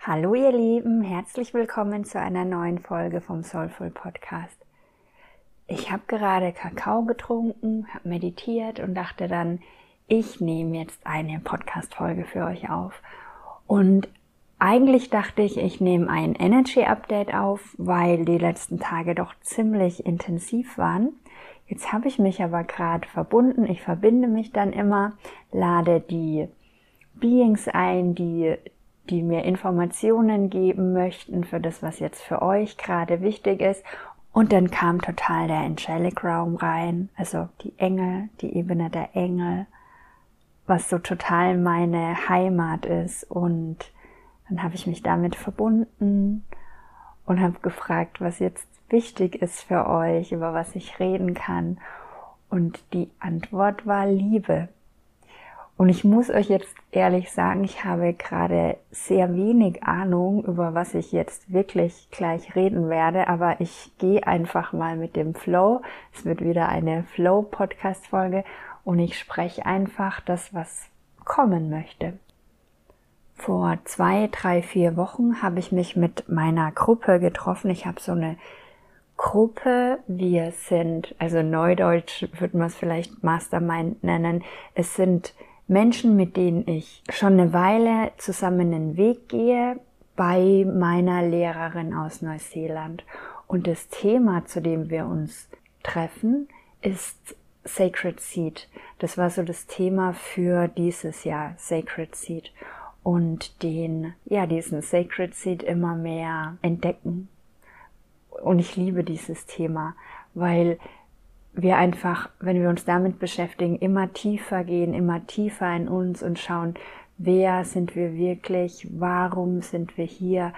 Hallo ihr Lieben, herzlich willkommen zu einer neuen Folge vom Soulful Podcast. Ich habe gerade Kakao getrunken, habe meditiert und dachte dann, ich nehme jetzt eine Podcast-Folge für euch auf. Und eigentlich dachte ich, ich nehme ein Energy Update auf, weil die letzten Tage doch ziemlich intensiv waren. Jetzt habe ich mich aber gerade verbunden. Ich verbinde mich dann immer, lade die Beings ein, die die mir Informationen geben möchten für das, was jetzt für euch gerade wichtig ist. Und dann kam total der Angelic Raum rein, also die Engel, die Ebene der Engel, was so total meine Heimat ist. Und dann habe ich mich damit verbunden und habe gefragt, was jetzt wichtig ist für euch, über was ich reden kann. Und die Antwort war Liebe. Und ich muss euch jetzt ehrlich sagen, ich habe gerade sehr wenig Ahnung, über was ich jetzt wirklich gleich reden werde, aber ich gehe einfach mal mit dem Flow. Es wird wieder eine Flow-Podcast-Folge und ich spreche einfach das, was kommen möchte. Vor zwei, drei, vier Wochen habe ich mich mit meiner Gruppe getroffen. Ich habe so eine Gruppe. Wir sind, also Neudeutsch würde man es vielleicht Mastermind nennen. Es sind Menschen, mit denen ich schon eine Weile zusammen den Weg gehe bei meiner Lehrerin aus Neuseeland. Und das Thema, zu dem wir uns treffen, ist Sacred Seed. Das war so das Thema für dieses Jahr, Sacred Seed. Und den, ja, diesen Sacred Seed immer mehr entdecken. Und ich liebe dieses Thema, weil wir einfach, wenn wir uns damit beschäftigen, immer tiefer gehen, immer tiefer in uns und schauen, wer sind wir wirklich, warum sind wir hier,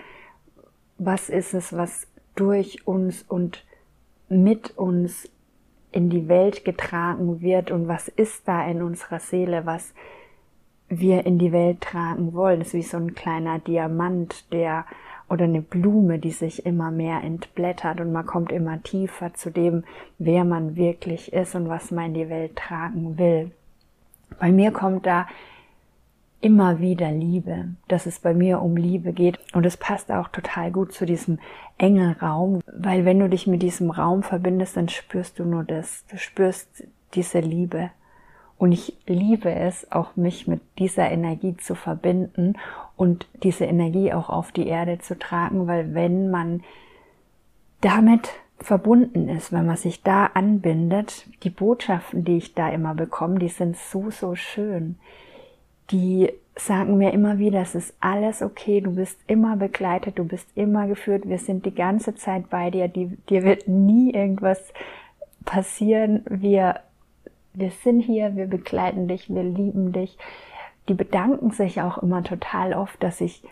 was ist es, was durch uns und mit uns in die Welt getragen wird? Und was ist da in unserer Seele, was wir in die Welt tragen wollen. Das ist wie so ein kleiner Diamant, der oder eine Blume, die sich immer mehr entblättert und man kommt immer tiefer zu dem, wer man wirklich ist und was man in die Welt tragen will. Bei mir kommt da immer wieder Liebe, dass es bei mir um Liebe geht. Und es passt auch total gut zu diesem Engelraum, weil wenn du dich mit diesem Raum verbindest, dann spürst du nur das, du spürst diese Liebe und ich liebe es, auch mich mit dieser Energie zu verbinden und diese Energie auch auf die Erde zu tragen, weil wenn man damit verbunden ist, wenn man sich da anbindet, die Botschaften, die ich da immer bekomme, die sind so, so schön. Die sagen mir immer wieder, es ist alles okay, du bist immer begleitet, du bist immer geführt, wir sind die ganze Zeit bei dir, die, dir wird nie irgendwas passieren, wir wir sind hier, wir begleiten dich, wir lieben dich. Die bedanken sich auch immer total oft, dass ich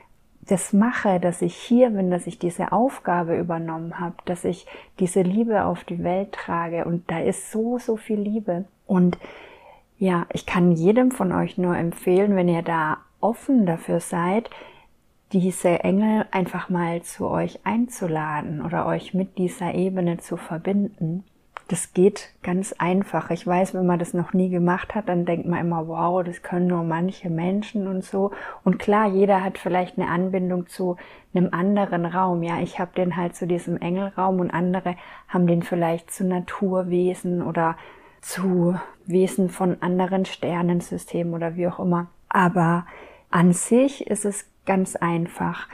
das mache, dass ich hier bin, dass ich diese Aufgabe übernommen habe, dass ich diese Liebe auf die Welt trage. Und da ist so, so viel Liebe. Und ja, ich kann jedem von euch nur empfehlen, wenn ihr da offen dafür seid, diese Engel einfach mal zu euch einzuladen oder euch mit dieser Ebene zu verbinden das geht ganz einfach. Ich weiß, wenn man das noch nie gemacht hat, dann denkt man immer, wow, das können nur manche Menschen und so. Und klar, jeder hat vielleicht eine Anbindung zu einem anderen Raum. Ja, ich habe den halt zu diesem Engelraum und andere haben den vielleicht zu Naturwesen oder zu Wesen von anderen Sternensystemen oder wie auch immer. Aber an sich ist es ganz einfach.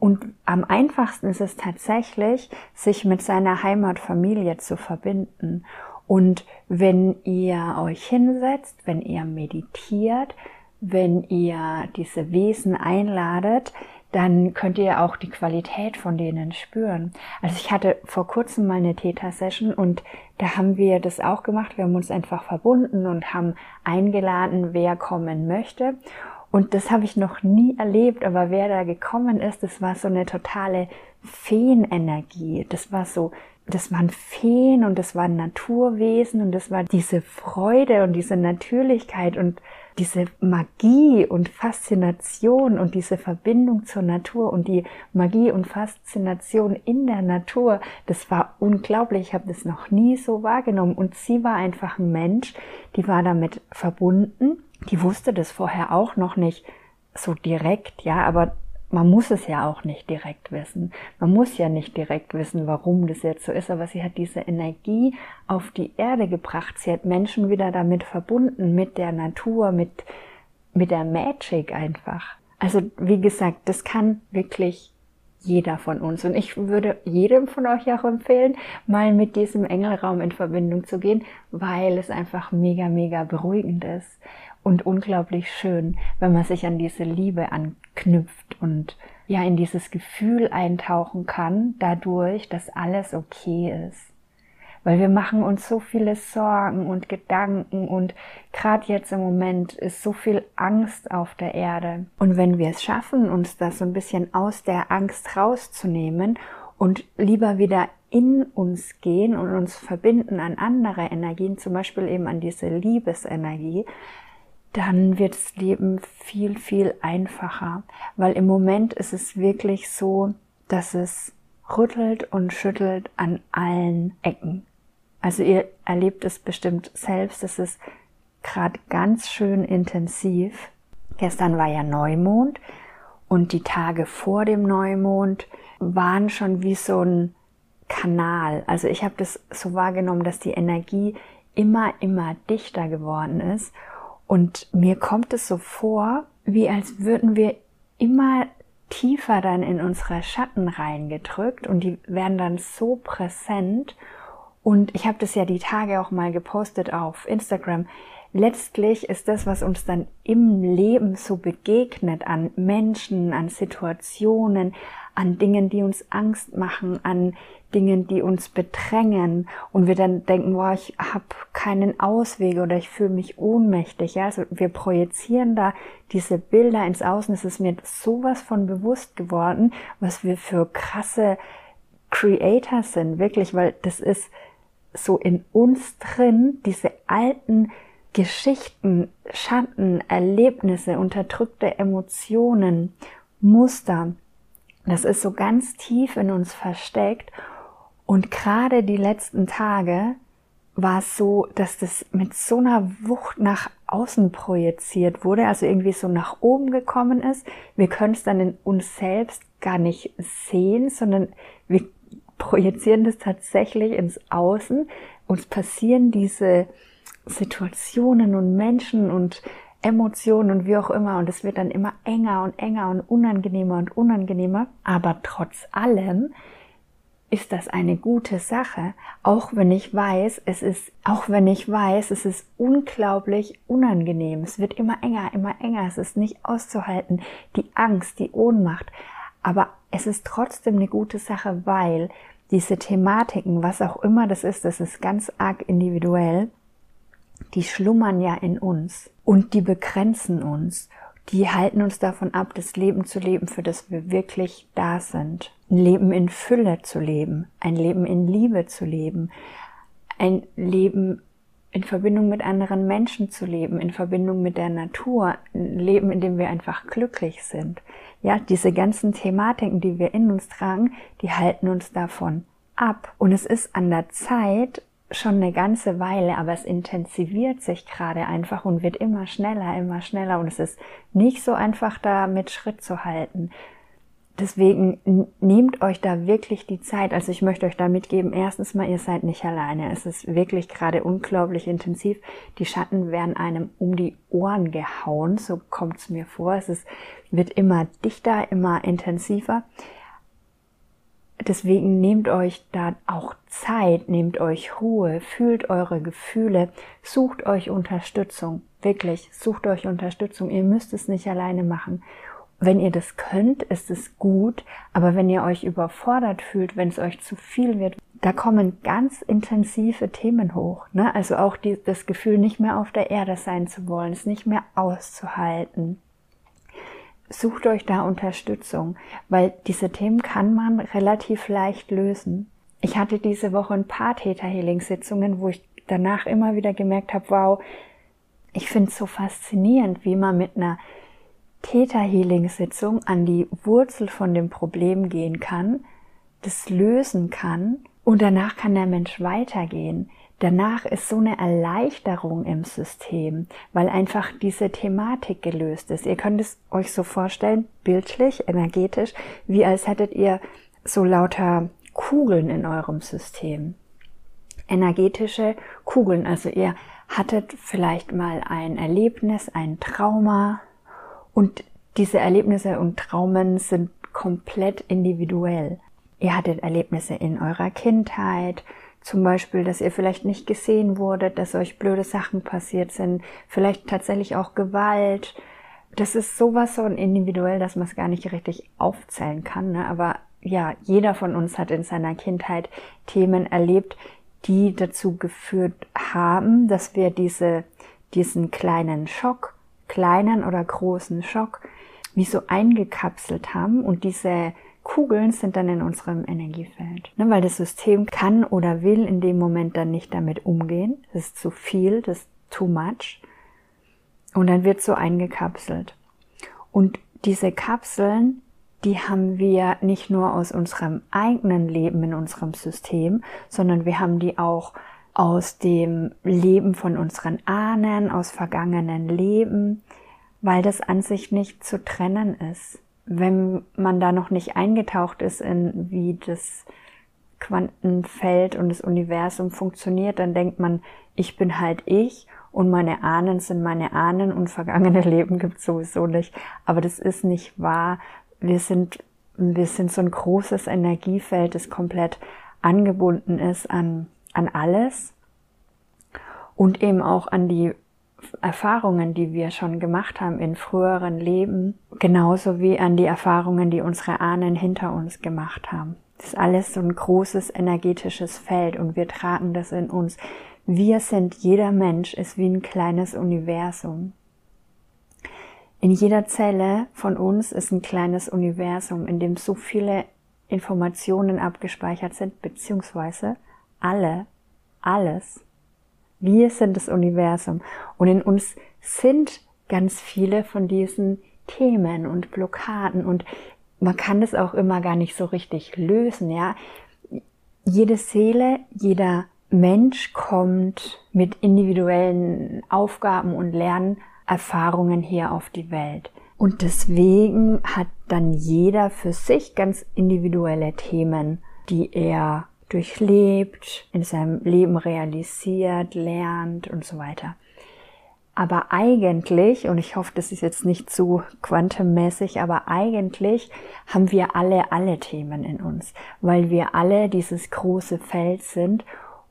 Und am einfachsten ist es tatsächlich, sich mit seiner Heimatfamilie zu verbinden. Und wenn ihr euch hinsetzt, wenn ihr meditiert, wenn ihr diese Wesen einladet, dann könnt ihr auch die Qualität von denen spüren. Also ich hatte vor kurzem mal eine Theta-Session und da haben wir das auch gemacht. Wir haben uns einfach verbunden und haben eingeladen, wer kommen möchte. Und das habe ich noch nie erlebt, aber wer da gekommen ist, das war so eine totale Feenenergie. Das war so, das waren Feen und das waren Naturwesen und das war diese Freude und diese Natürlichkeit und diese Magie und Faszination und diese Verbindung zur Natur und die Magie und Faszination in der Natur, das war unglaublich. Ich habe das noch nie so wahrgenommen. Und sie war einfach ein Mensch, die war damit verbunden die wusste das vorher auch noch nicht so direkt, ja, aber man muss es ja auch nicht direkt wissen. Man muss ja nicht direkt wissen, warum das jetzt so ist, aber sie hat diese Energie auf die Erde gebracht. Sie hat Menschen wieder damit verbunden, mit der Natur, mit, mit der Magic einfach. Also, wie gesagt, das kann wirklich jeder von uns. Und ich würde jedem von euch auch empfehlen, mal mit diesem Engelraum in Verbindung zu gehen, weil es einfach mega, mega beruhigend ist und unglaublich schön, wenn man sich an diese Liebe anknüpft und ja in dieses Gefühl eintauchen kann, dadurch, dass alles okay ist. Weil wir machen uns so viele Sorgen und Gedanken und gerade jetzt im Moment ist so viel Angst auf der Erde. Und wenn wir es schaffen, uns das so ein bisschen aus der Angst rauszunehmen und lieber wieder in uns gehen und uns verbinden an andere Energien, zum Beispiel eben an diese Liebesenergie, dann wird das Leben viel, viel einfacher. Weil im Moment ist es wirklich so, dass es rüttelt und schüttelt an allen Ecken. Also ihr erlebt es bestimmt selbst, es ist gerade ganz schön intensiv. Gestern war ja Neumond und die Tage vor dem Neumond waren schon wie so ein Kanal. Also ich habe das so wahrgenommen, dass die Energie immer, immer dichter geworden ist und mir kommt es so vor, wie als würden wir immer tiefer dann in unsere Schatten reingedrückt und die werden dann so präsent. Und ich habe das ja die Tage auch mal gepostet auf Instagram. Letztlich ist das, was uns dann im Leben so begegnet, an Menschen, an Situationen, an Dingen, die uns Angst machen, an Dingen, die uns bedrängen und wir dann denken, boah, ich habe keinen Ausweg oder ich fühle mich ohnmächtig. Ja? Also wir projizieren da diese Bilder ins Außen. Es ist mir sowas von bewusst geworden, was wir für krasse Creators sind, wirklich, weil das ist so in uns drin, diese alten Geschichten, Schatten, Erlebnisse, unterdrückte Emotionen, Muster. Das ist so ganz tief in uns versteckt und gerade die letzten Tage war es so, dass das mit so einer Wucht nach außen projiziert wurde, also irgendwie so nach oben gekommen ist. Wir können es dann in uns selbst gar nicht sehen, sondern wir projizieren das tatsächlich ins Außen. Uns passieren diese Situationen und Menschen und Emotionen und wie auch immer und es wird dann immer enger und enger und unangenehmer und unangenehmer. Aber trotz allem ist das eine gute Sache, auch wenn ich weiß, es ist, auch wenn ich weiß, es ist unglaublich unangenehm. Es wird immer enger, immer enger. Es ist nicht auszuhalten. Die Angst, die Ohnmacht. Aber es ist trotzdem eine gute Sache, weil diese Thematiken, was auch immer das ist, das ist ganz arg individuell, die schlummern ja in uns und die begrenzen uns die halten uns davon ab, das Leben zu leben, für das wir wirklich da sind. Ein Leben in Fülle zu leben, ein Leben in Liebe zu leben, ein Leben in Verbindung mit anderen Menschen zu leben, in Verbindung mit der Natur, ein Leben, in dem wir einfach glücklich sind. Ja, diese ganzen Thematiken, die wir in uns tragen, die halten uns davon ab. Und es ist an der Zeit, schon eine ganze Weile, aber es intensiviert sich gerade einfach und wird immer schneller, immer schneller und es ist nicht so einfach da mit Schritt zu halten. Deswegen nehmt euch da wirklich die Zeit. Also ich möchte euch da mitgeben, erstens mal, ihr seid nicht alleine. Es ist wirklich gerade unglaublich intensiv. Die Schatten werden einem um die Ohren gehauen, so kommt es mir vor. Es ist, wird immer dichter, immer intensiver. Deswegen nehmt euch da auch Zeit, nehmt euch Ruhe, fühlt eure Gefühle, sucht euch Unterstützung. Wirklich, sucht euch Unterstützung. Ihr müsst es nicht alleine machen. Wenn ihr das könnt, ist es gut, aber wenn ihr euch überfordert fühlt, wenn es euch zu viel wird, da kommen ganz intensive Themen hoch. Ne? Also auch die, das Gefühl, nicht mehr auf der Erde sein zu wollen, es nicht mehr auszuhalten sucht euch da Unterstützung, weil diese Themen kann man relativ leicht lösen. Ich hatte diese Woche ein paar Täter-Healing-Sitzungen, wo ich danach immer wieder gemerkt habe, wow, ich finde es so faszinierend, wie man mit einer Täter-Healing-Sitzung an die Wurzel von dem Problem gehen kann, das lösen kann und danach kann der Mensch weitergehen. Danach ist so eine Erleichterung im System, weil einfach diese Thematik gelöst ist. Ihr könnt es euch so vorstellen, bildlich, energetisch, wie als hättet ihr so lauter Kugeln in eurem System. Energetische Kugeln, also ihr hattet vielleicht mal ein Erlebnis, ein Trauma und diese Erlebnisse und Traumen sind komplett individuell. Ihr hattet Erlebnisse in eurer Kindheit, zum Beispiel, dass ihr vielleicht nicht gesehen wurdet, dass euch blöde Sachen passiert sind, vielleicht tatsächlich auch Gewalt. Das ist sowas so individuell, dass man es gar nicht richtig aufzählen kann. Ne? Aber ja, jeder von uns hat in seiner Kindheit Themen erlebt, die dazu geführt haben, dass wir diese, diesen kleinen Schock, kleinen oder großen Schock, wie so eingekapselt haben und diese Kugeln sind dann in unserem Energiefeld. Ne, weil das System kann oder will in dem Moment dann nicht damit umgehen. Das ist zu viel, das ist too much. Und dann wird so eingekapselt. Und diese Kapseln, die haben wir nicht nur aus unserem eigenen Leben in unserem System, sondern wir haben die auch aus dem Leben von unseren Ahnen, aus vergangenen Leben, weil das an sich nicht zu trennen ist wenn man da noch nicht eingetaucht ist in wie das Quantenfeld und das Universum funktioniert, dann denkt man, ich bin halt ich und meine Ahnen sind meine Ahnen und vergangene Leben gibt es sowieso nicht. Aber das ist nicht wahr. Wir sind, wir sind so ein großes Energiefeld, das komplett angebunden ist an, an alles und eben auch an die Erfahrungen, die wir schon gemacht haben in früheren Leben, genauso wie an die Erfahrungen, die unsere Ahnen hinter uns gemacht haben. Das ist alles so ein großes energetisches Feld und wir tragen das in uns. Wir sind, jeder Mensch ist wie ein kleines Universum. In jeder Zelle von uns ist ein kleines Universum, in dem so viele Informationen abgespeichert sind, beziehungsweise alle, alles wir sind das Universum und in uns sind ganz viele von diesen Themen und Blockaden und man kann das auch immer gar nicht so richtig lösen, ja. Jede Seele, jeder Mensch kommt mit individuellen Aufgaben und Lernerfahrungen hier auf die Welt. Und deswegen hat dann jeder für sich ganz individuelle Themen, die er durchlebt, in seinem Leben realisiert, lernt und so weiter. Aber eigentlich, und ich hoffe, das ist jetzt nicht zu quantenmäßig, aber eigentlich haben wir alle alle Themen in uns, weil wir alle dieses große Feld sind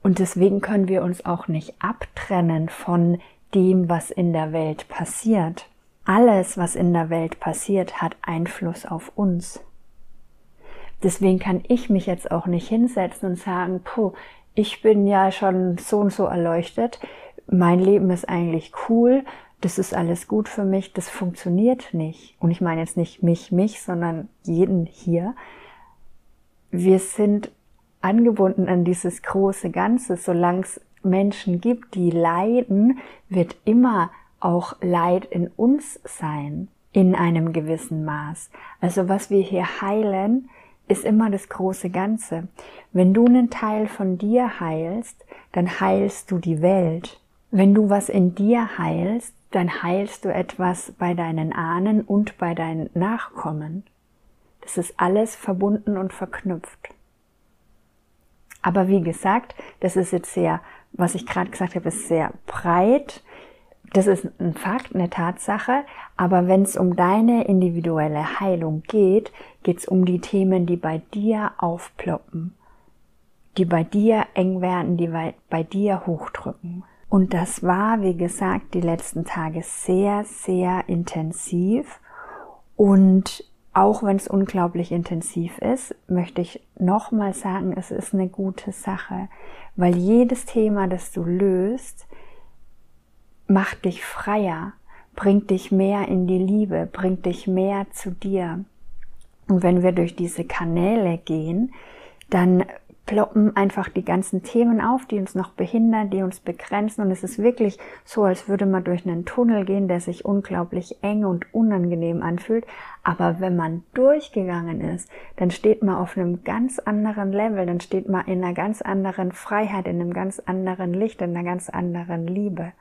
und deswegen können wir uns auch nicht abtrennen von dem, was in der Welt passiert. Alles, was in der Welt passiert, hat Einfluss auf uns. Deswegen kann ich mich jetzt auch nicht hinsetzen und sagen, puh, ich bin ja schon so und so erleuchtet, mein Leben ist eigentlich cool, das ist alles gut für mich, das funktioniert nicht. Und ich meine jetzt nicht mich, mich, sondern jeden hier. Wir sind angebunden an dieses große Ganze. Solange es Menschen gibt, die leiden, wird immer auch Leid in uns sein, in einem gewissen Maß. Also was wir hier heilen, ist immer das große Ganze. Wenn du einen Teil von dir heilst, dann heilst du die Welt. Wenn du was in dir heilst, dann heilst du etwas bei deinen Ahnen und bei deinen Nachkommen. Das ist alles verbunden und verknüpft. Aber wie gesagt, das ist jetzt sehr, was ich gerade gesagt habe, ist sehr breit das ist ein Fakt, eine Tatsache, aber wenn es um deine individuelle Heilung geht, geht es um die Themen, die bei dir aufploppen, die bei dir eng werden, die bei dir hochdrücken. Und das war, wie gesagt, die letzten Tage sehr, sehr intensiv. Und auch wenn es unglaublich intensiv ist, möchte ich nochmal sagen, es ist eine gute Sache, weil jedes Thema, das du löst, macht dich freier, bringt dich mehr in die Liebe, bringt dich mehr zu dir. Und wenn wir durch diese Kanäle gehen, dann ploppen einfach die ganzen Themen auf, die uns noch behindern, die uns begrenzen. Und es ist wirklich so, als würde man durch einen Tunnel gehen, der sich unglaublich eng und unangenehm anfühlt. Aber wenn man durchgegangen ist, dann steht man auf einem ganz anderen Level, dann steht man in einer ganz anderen Freiheit, in einem ganz anderen Licht, in einer ganz anderen Liebe.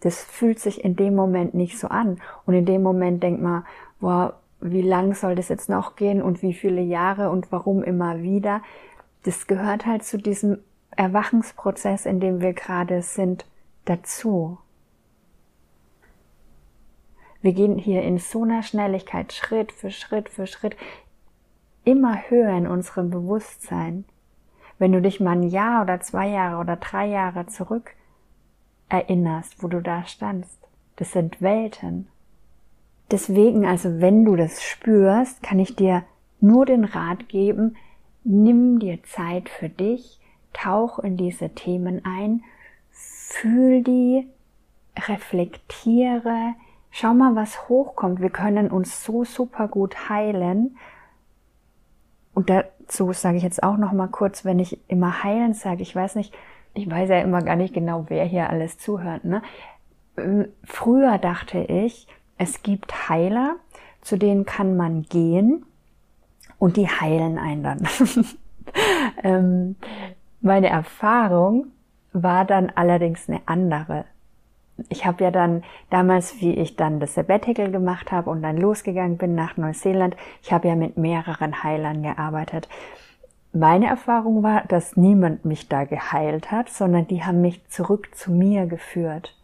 Das fühlt sich in dem Moment nicht so an. Und in dem Moment denkt man, boah, wie lang soll das jetzt noch gehen und wie viele Jahre und warum immer wieder das gehört halt zu diesem Erwachensprozess, in dem wir gerade sind, dazu. Wir gehen hier in so einer Schnelligkeit Schritt für Schritt für Schritt immer höher in unserem Bewusstsein. Wenn du dich mal ein Jahr oder zwei Jahre oder drei Jahre zurück erinnerst, wo du da standst, das sind Welten. Deswegen, also wenn du das spürst, kann ich dir nur den Rat geben, Nimm dir Zeit für dich, tauch in diese Themen ein, fühl die, reflektiere, schau mal, was hochkommt. Wir können uns so super gut heilen. Und dazu sage ich jetzt auch noch mal kurz, wenn ich immer heilen sage, ich weiß nicht, ich weiß ja immer gar nicht genau, wer hier alles zuhört. Ne? Ähm, früher dachte ich, es gibt Heiler, zu denen kann man gehen und die heilen einen dann. ähm, meine Erfahrung war dann allerdings eine andere. Ich habe ja dann damals, wie ich dann das Sabbatical gemacht habe und dann losgegangen bin nach Neuseeland, ich habe ja mit mehreren Heilern gearbeitet. Meine Erfahrung war, dass niemand mich da geheilt hat, sondern die haben mich zurück zu mir geführt.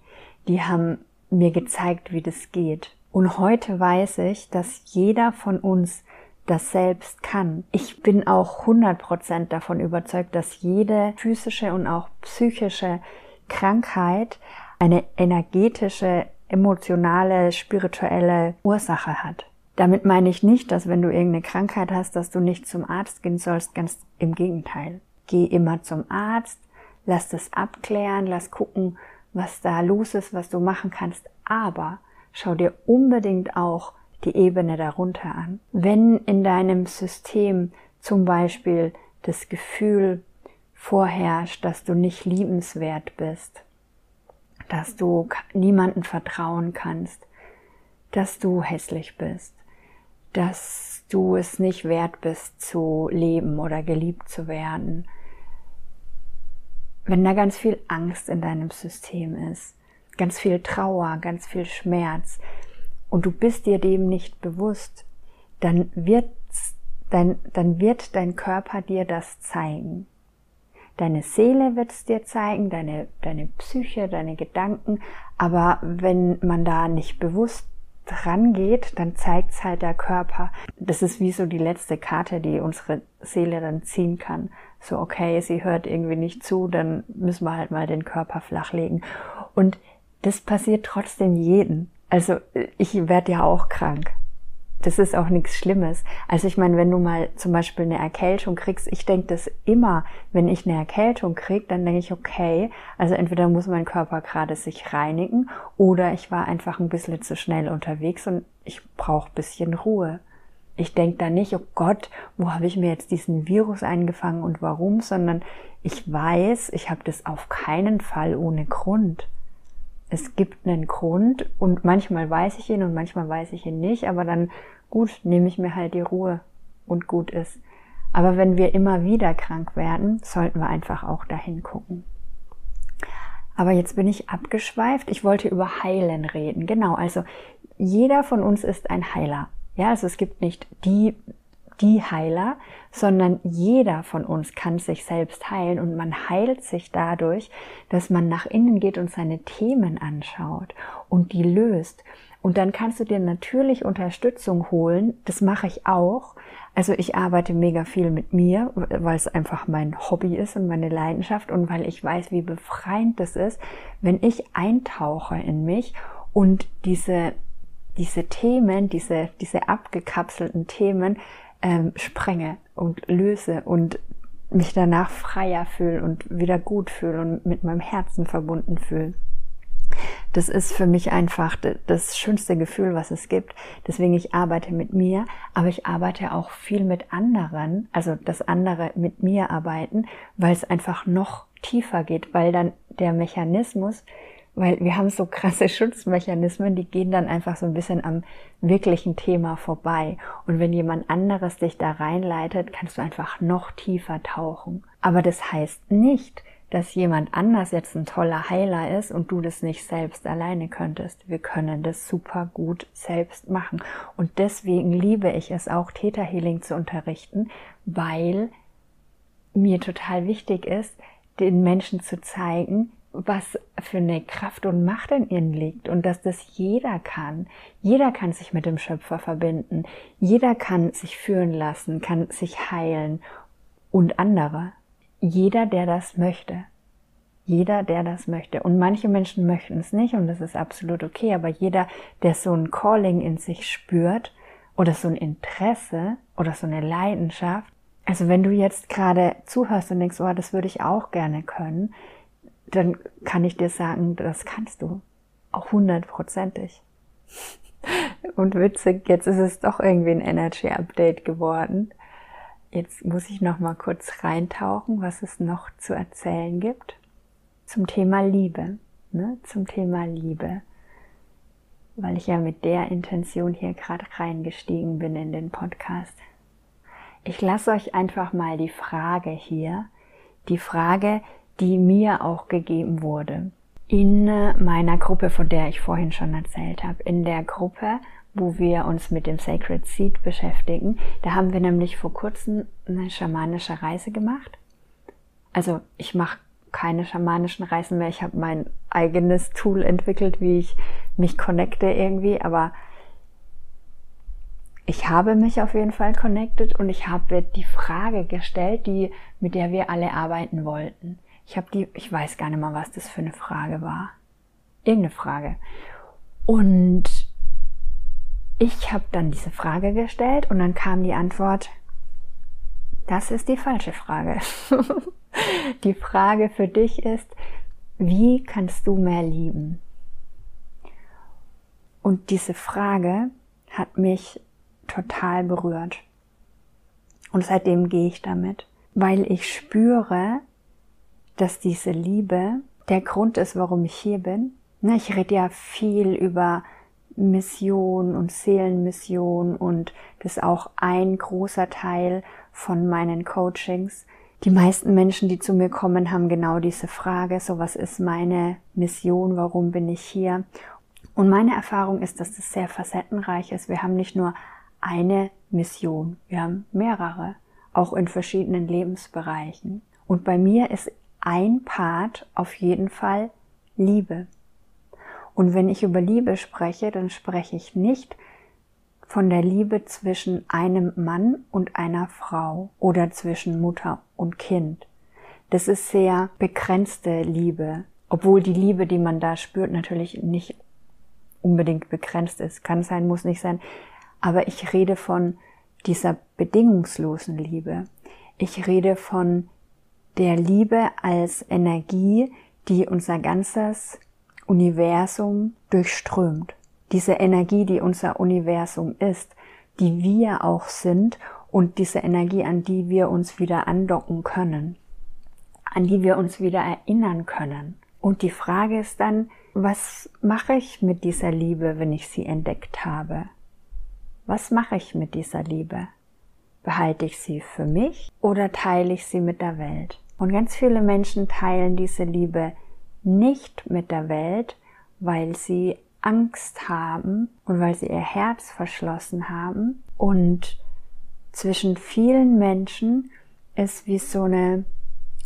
Die haben mir gezeigt, wie das geht. Und heute weiß ich, dass jeder von uns das selbst kann. Ich bin auch 100% davon überzeugt, dass jede physische und auch psychische Krankheit eine energetische, emotionale, spirituelle Ursache hat. Damit meine ich nicht, dass wenn du irgendeine Krankheit hast, dass du nicht zum Arzt gehen sollst, ganz im Gegenteil. Geh immer zum Arzt, lass das abklären, lass gucken, was da los ist, was du machen kannst, aber schau dir unbedingt auch die Ebene darunter an. Wenn in deinem System zum Beispiel das Gefühl vorherrscht, dass du nicht liebenswert bist, dass du niemanden vertrauen kannst, dass du hässlich bist, dass du es nicht wert bist zu leben oder geliebt zu werden. Wenn da ganz viel Angst in deinem System ist, ganz viel Trauer, ganz viel Schmerz, und du bist dir dem nicht bewusst, dann wird dein, dann wird dein Körper dir das zeigen. Deine Seele wird es dir zeigen, deine, deine Psyche, deine Gedanken, aber wenn man da nicht bewusst dran geht, dann zeigt es halt der Körper. Das ist wie so die letzte Karte, die unsere Seele dann ziehen kann. So, okay, sie hört irgendwie nicht zu, dann müssen wir halt mal den Körper flachlegen. Und das passiert trotzdem jeden. Also ich werde ja auch krank. Das ist auch nichts Schlimmes. Also ich meine, wenn du mal zum Beispiel eine Erkältung kriegst, ich denke das immer, wenn ich eine Erkältung krieg, dann denke ich, okay, also entweder muss mein Körper gerade sich reinigen oder ich war einfach ein bisschen zu schnell unterwegs und ich brauche bisschen Ruhe. Ich denke da nicht, oh Gott, wo habe ich mir jetzt diesen Virus eingefangen und warum, sondern ich weiß, ich habe das auf keinen Fall ohne Grund es gibt einen Grund und manchmal weiß ich ihn und manchmal weiß ich ihn nicht, aber dann gut, nehme ich mir halt die Ruhe und gut ist. Aber wenn wir immer wieder krank werden, sollten wir einfach auch dahin gucken. Aber jetzt bin ich abgeschweift. Ich wollte über Heilen reden. Genau, also jeder von uns ist ein Heiler. Ja, also es gibt nicht die die Heiler, sondern jeder von uns kann sich selbst heilen und man heilt sich dadurch, dass man nach innen geht und seine Themen anschaut und die löst. Und dann kannst du dir natürlich Unterstützung holen. Das mache ich auch. Also ich arbeite mega viel mit mir, weil es einfach mein Hobby ist und meine Leidenschaft und weil ich weiß, wie befreiend das ist, wenn ich eintauche in mich und diese diese Themen, diese, diese abgekapselten Themen ähm, sprenge und löse und mich danach freier fühle und wieder gut fühle und mit meinem Herzen verbunden fühle. Das ist für mich einfach das schönste Gefühl, was es gibt. Deswegen ich arbeite mit mir, aber ich arbeite auch viel mit anderen, also dass andere mit mir arbeiten, weil es einfach noch tiefer geht, weil dann der Mechanismus, weil wir haben so krasse Schutzmechanismen, die gehen dann einfach so ein bisschen am wirklichen Thema vorbei. Und wenn jemand anderes dich da reinleitet, kannst du einfach noch tiefer tauchen. Aber das heißt nicht, dass jemand anders jetzt ein toller Heiler ist und du das nicht selbst alleine könntest. Wir können das super gut selbst machen. Und deswegen liebe ich es auch, Täterhealing zu unterrichten, weil mir total wichtig ist, den Menschen zu zeigen, was für eine Kraft und Macht in ihnen liegt und dass das jeder kann. Jeder kann sich mit dem Schöpfer verbinden. Jeder kann sich führen lassen, kann sich heilen und andere. Jeder, der das möchte. Jeder, der das möchte. Und manche Menschen möchten es nicht und das ist absolut okay, aber jeder, der so ein Calling in sich spürt oder so ein Interesse oder so eine Leidenschaft, also wenn du jetzt gerade zuhörst und denkst, oh, das würde ich auch gerne können, dann kann ich dir sagen, das kannst du. Auch hundertprozentig. Und witzig, jetzt ist es doch irgendwie ein Energy Update geworden. Jetzt muss ich noch mal kurz reintauchen, was es noch zu erzählen gibt zum Thema Liebe, ne? Zum Thema Liebe, weil ich ja mit der Intention hier gerade reingestiegen bin in den Podcast. Ich lasse euch einfach mal die Frage hier, die Frage, die mir auch gegeben wurde in meiner Gruppe, von der ich vorhin schon erzählt habe, in der Gruppe, wo wir uns mit dem Sacred Seed beschäftigen. Da haben wir nämlich vor kurzem eine schamanische Reise gemacht. Also ich mache keine schamanischen Reisen mehr. Ich habe mein eigenes Tool entwickelt, wie ich mich connecte irgendwie, aber ich habe mich auf jeden Fall connected und ich habe die Frage gestellt, die, mit der wir alle arbeiten wollten. Ich habe die, ich weiß gar nicht mal, was das für eine Frage war. Irgendeine Frage. Und ich habe dann diese Frage gestellt und dann kam die Antwort, das ist die falsche Frage. die Frage für dich ist, wie kannst du mehr lieben? Und diese Frage hat mich total berührt. Und seitdem gehe ich damit, weil ich spüre, dass diese Liebe der Grund ist, warum ich hier bin. Ne, ich rede ja viel über Mission und Seelenmission und das ist auch ein großer Teil von meinen Coachings. Die meisten Menschen, die zu mir kommen, haben genau diese Frage, so was ist meine Mission, warum bin ich hier? Und meine Erfahrung ist, dass das sehr facettenreich ist. Wir haben nicht nur eine Mission, wir haben mehrere, auch in verschiedenen Lebensbereichen. Und bei mir ist ein Part auf jeden Fall Liebe. Und wenn ich über Liebe spreche, dann spreche ich nicht von der Liebe zwischen einem Mann und einer Frau oder zwischen Mutter und Kind. Das ist sehr begrenzte Liebe, obwohl die Liebe, die man da spürt, natürlich nicht unbedingt begrenzt ist. Kann sein, muss nicht sein. Aber ich rede von dieser bedingungslosen Liebe. Ich rede von der Liebe als Energie, die unser ganzes Universum durchströmt. Diese Energie, die unser Universum ist, die wir auch sind und diese Energie, an die wir uns wieder andocken können, an die wir uns wieder erinnern können. Und die Frage ist dann, was mache ich mit dieser Liebe, wenn ich sie entdeckt habe? Was mache ich mit dieser Liebe? Behalte ich sie für mich oder teile ich sie mit der Welt? Und ganz viele Menschen teilen diese Liebe nicht mit der Welt, weil sie Angst haben und weil sie ihr Herz verschlossen haben. Und zwischen vielen Menschen ist wie so eine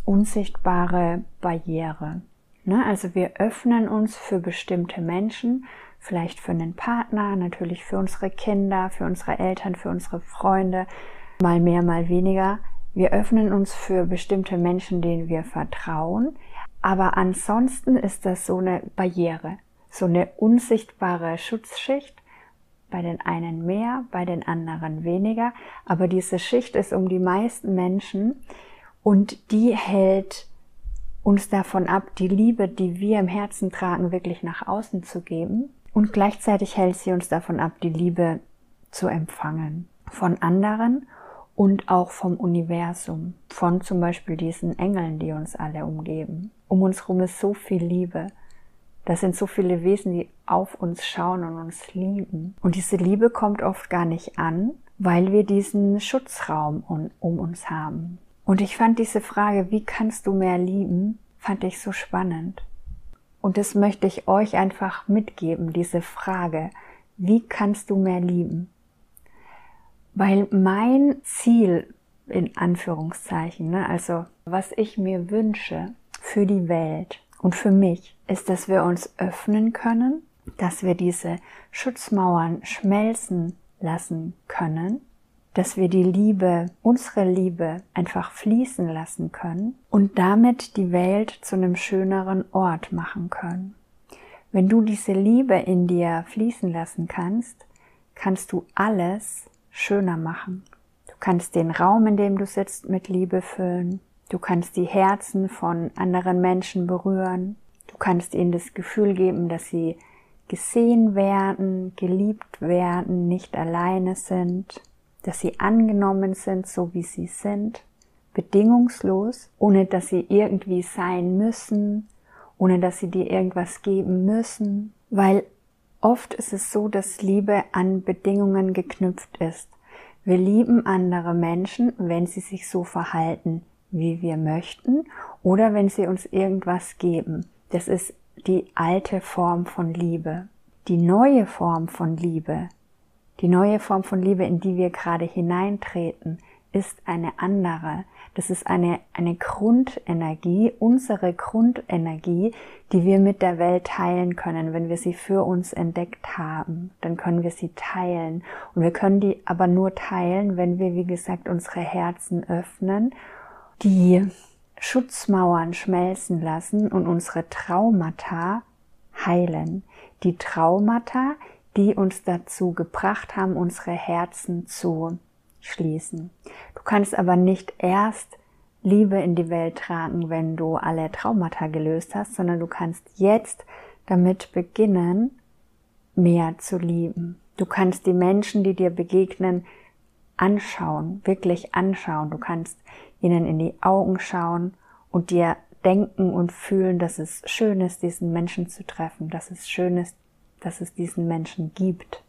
unsichtbare Barriere. Ne? Also wir öffnen uns für bestimmte Menschen, vielleicht für einen Partner, natürlich für unsere Kinder, für unsere Eltern, für unsere Freunde, mal mehr, mal weniger. Wir öffnen uns für bestimmte Menschen, denen wir vertrauen, aber ansonsten ist das so eine Barriere, so eine unsichtbare Schutzschicht, bei den einen mehr, bei den anderen weniger, aber diese Schicht ist um die meisten Menschen und die hält uns davon ab, die Liebe, die wir im Herzen tragen, wirklich nach außen zu geben. Und gleichzeitig hält sie uns davon ab, die Liebe zu empfangen. Von anderen und auch vom Universum. Von zum Beispiel diesen Engeln, die uns alle umgeben. Um uns herum ist so viel Liebe. Das sind so viele Wesen, die auf uns schauen und uns lieben. Und diese Liebe kommt oft gar nicht an, weil wir diesen Schutzraum um uns haben. Und ich fand diese Frage, wie kannst du mehr lieben, fand ich so spannend. Und das möchte ich euch einfach mitgeben, diese Frage, wie kannst du mehr lieben? Weil mein Ziel, in Anführungszeichen, ne, also was ich mir wünsche für die Welt und für mich, ist, dass wir uns öffnen können, dass wir diese Schutzmauern schmelzen lassen können, dass wir die Liebe, unsere Liebe einfach fließen lassen können und damit die Welt zu einem schöneren Ort machen können. Wenn du diese Liebe in dir fließen lassen kannst, kannst du alles schöner machen. Du kannst den Raum, in dem du sitzt, mit Liebe füllen. Du kannst die Herzen von anderen Menschen berühren. Du kannst ihnen das Gefühl geben, dass sie gesehen werden, geliebt werden, nicht alleine sind, dass sie angenommen sind, so wie sie sind, bedingungslos, ohne dass sie irgendwie sein müssen, ohne dass sie dir irgendwas geben müssen, weil oft ist es so, dass Liebe an Bedingungen geknüpft ist. Wir lieben andere Menschen, wenn sie sich so verhalten, wie wir möchten, oder wenn sie uns irgendwas geben. Das ist die alte Form von Liebe. Die neue Form von Liebe, die neue Form von Liebe, in die wir gerade hineintreten, ist eine andere. Das ist eine, eine Grundenergie, unsere Grundenergie, die wir mit der Welt teilen können. Wenn wir sie für uns entdeckt haben, dann können wir sie teilen. Und wir können die aber nur teilen, wenn wir, wie gesagt, unsere Herzen öffnen, die Schutzmauern schmelzen lassen und unsere Traumata heilen. Die Traumata, die uns dazu gebracht haben, unsere Herzen zu schließen. Du kannst aber nicht erst Liebe in die Welt tragen, wenn du alle Traumata gelöst hast, sondern du kannst jetzt damit beginnen, mehr zu lieben. Du kannst die Menschen, die dir begegnen, anschauen, wirklich anschauen. Du kannst ihnen in die Augen schauen und dir denken und fühlen, dass es schön ist, diesen Menschen zu treffen, dass es schön ist, dass es diesen Menschen gibt.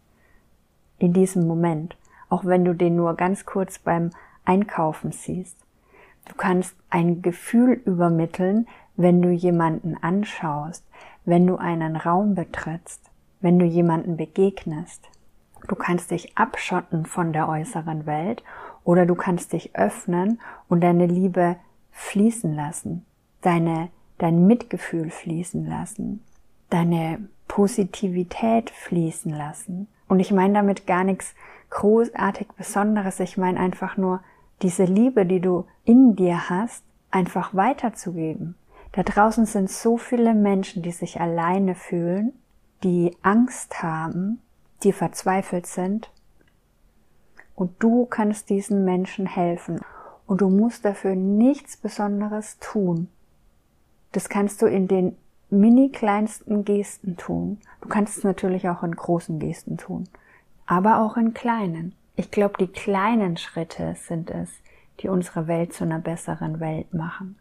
In diesem Moment auch wenn du den nur ganz kurz beim Einkaufen siehst. Du kannst ein Gefühl übermitteln, wenn du jemanden anschaust, wenn du einen Raum betrittst, wenn du jemanden begegnest. Du kannst dich abschotten von der äußeren Welt oder du kannst dich öffnen und deine Liebe fließen lassen, deine, dein Mitgefühl fließen lassen, deine Positivität fließen lassen. Und ich meine damit gar nichts großartig Besonderes. Ich meine einfach nur diese Liebe, die du in dir hast, einfach weiterzugeben. Da draußen sind so viele Menschen, die sich alleine fühlen, die Angst haben, die verzweifelt sind. Und du kannst diesen Menschen helfen. Und du musst dafür nichts Besonderes tun. Das kannst du in den mini kleinsten Gesten tun. Du kannst es natürlich auch in großen Gesten tun aber auch in kleinen. Ich glaube, die kleinen Schritte sind es, die unsere Welt zu einer besseren Welt machen.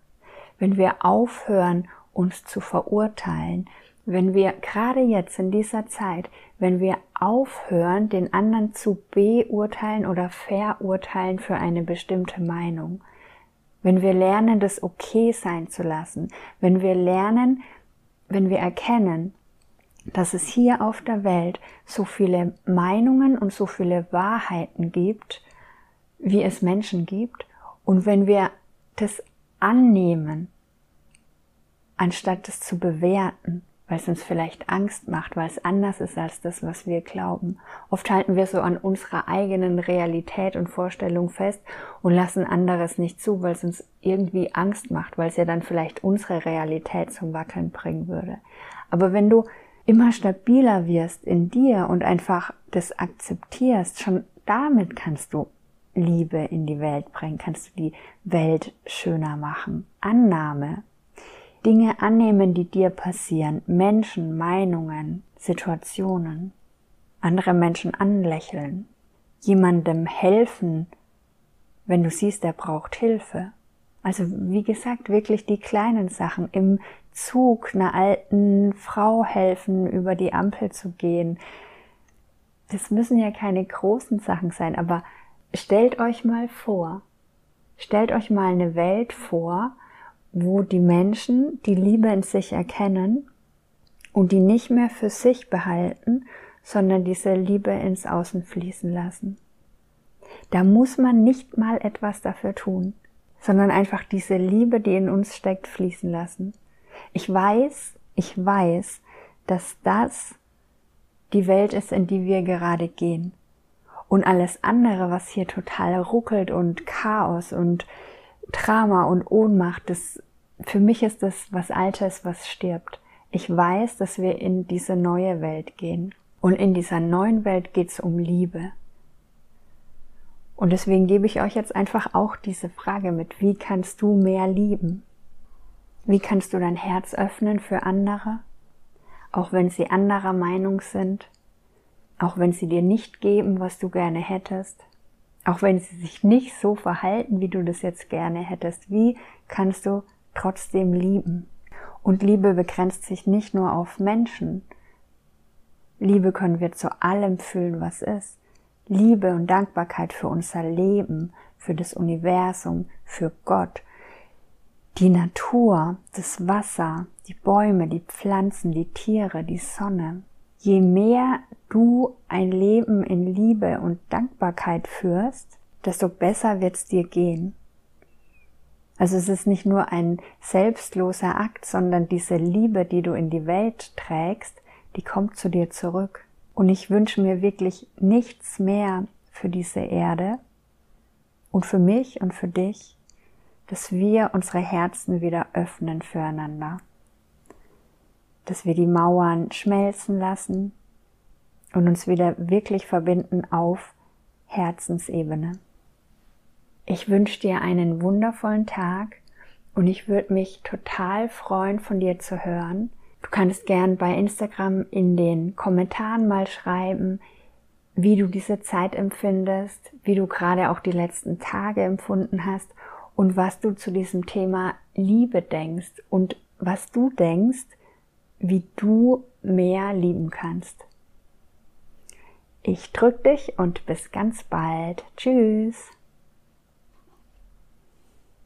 Wenn wir aufhören, uns zu verurteilen, wenn wir gerade jetzt in dieser Zeit, wenn wir aufhören, den anderen zu beurteilen oder verurteilen für eine bestimmte Meinung, wenn wir lernen, das okay sein zu lassen, wenn wir lernen, wenn wir erkennen, dass es hier auf der Welt so viele Meinungen und so viele Wahrheiten gibt, wie es Menschen gibt. Und wenn wir das annehmen, anstatt es zu bewerten, weil es uns vielleicht Angst macht, weil es anders ist als das, was wir glauben. Oft halten wir so an unserer eigenen Realität und Vorstellung fest und lassen anderes nicht zu, weil es uns irgendwie Angst macht, weil es ja dann vielleicht unsere Realität zum Wackeln bringen würde. Aber wenn du immer stabiler wirst in dir und einfach das akzeptierst, schon damit kannst du Liebe in die Welt bringen, kannst du die Welt schöner machen. Annahme. Dinge annehmen, die dir passieren, Menschen, Meinungen, Situationen, andere Menschen anlächeln, jemandem helfen, wenn du siehst, er braucht Hilfe. Also wie gesagt, wirklich die kleinen Sachen. Im Zug einer alten Frau helfen, über die Ampel zu gehen. Das müssen ja keine großen Sachen sein, aber stellt euch mal vor, stellt euch mal eine Welt vor, wo die Menschen die Liebe in sich erkennen und die nicht mehr für sich behalten, sondern diese Liebe ins Außen fließen lassen. Da muss man nicht mal etwas dafür tun, sondern einfach diese Liebe, die in uns steckt, fließen lassen. Ich weiß, ich weiß, dass das die Welt ist, in die wir gerade gehen. Und alles andere, was hier total ruckelt und Chaos und Drama und Ohnmacht, das, für mich ist das was Altes, was stirbt. Ich weiß, dass wir in diese neue Welt gehen. Und in dieser neuen Welt geht es um Liebe. Und deswegen gebe ich euch jetzt einfach auch diese Frage mit, wie kannst du mehr lieben? Wie kannst du dein Herz öffnen für andere, auch wenn sie anderer Meinung sind, auch wenn sie dir nicht geben, was du gerne hättest, auch wenn sie sich nicht so verhalten, wie du das jetzt gerne hättest, wie kannst du trotzdem lieben? Und Liebe begrenzt sich nicht nur auf Menschen. Liebe können wir zu allem fühlen, was ist. Liebe und Dankbarkeit für unser Leben, für das Universum, für Gott, die Natur, das Wasser, die Bäume, die Pflanzen, die Tiere, die Sonne. Je mehr du ein Leben in Liebe und Dankbarkeit führst, desto besser wird es dir gehen. Also es ist nicht nur ein selbstloser Akt, sondern diese Liebe, die du in die Welt trägst, die kommt zu dir zurück. Und ich wünsche mir wirklich nichts mehr für diese Erde und für mich und für dich, dass wir unsere Herzen wieder öffnen füreinander, dass wir die Mauern schmelzen lassen und uns wieder wirklich verbinden auf Herzensebene. Ich wünsche dir einen wundervollen Tag und ich würde mich total freuen, von dir zu hören. Du kannst gern bei Instagram in den Kommentaren mal schreiben, wie du diese Zeit empfindest, wie du gerade auch die letzten Tage empfunden hast und was du zu diesem Thema Liebe denkst und was du denkst, wie du mehr lieben kannst. Ich drück dich und bis ganz bald. Tschüss.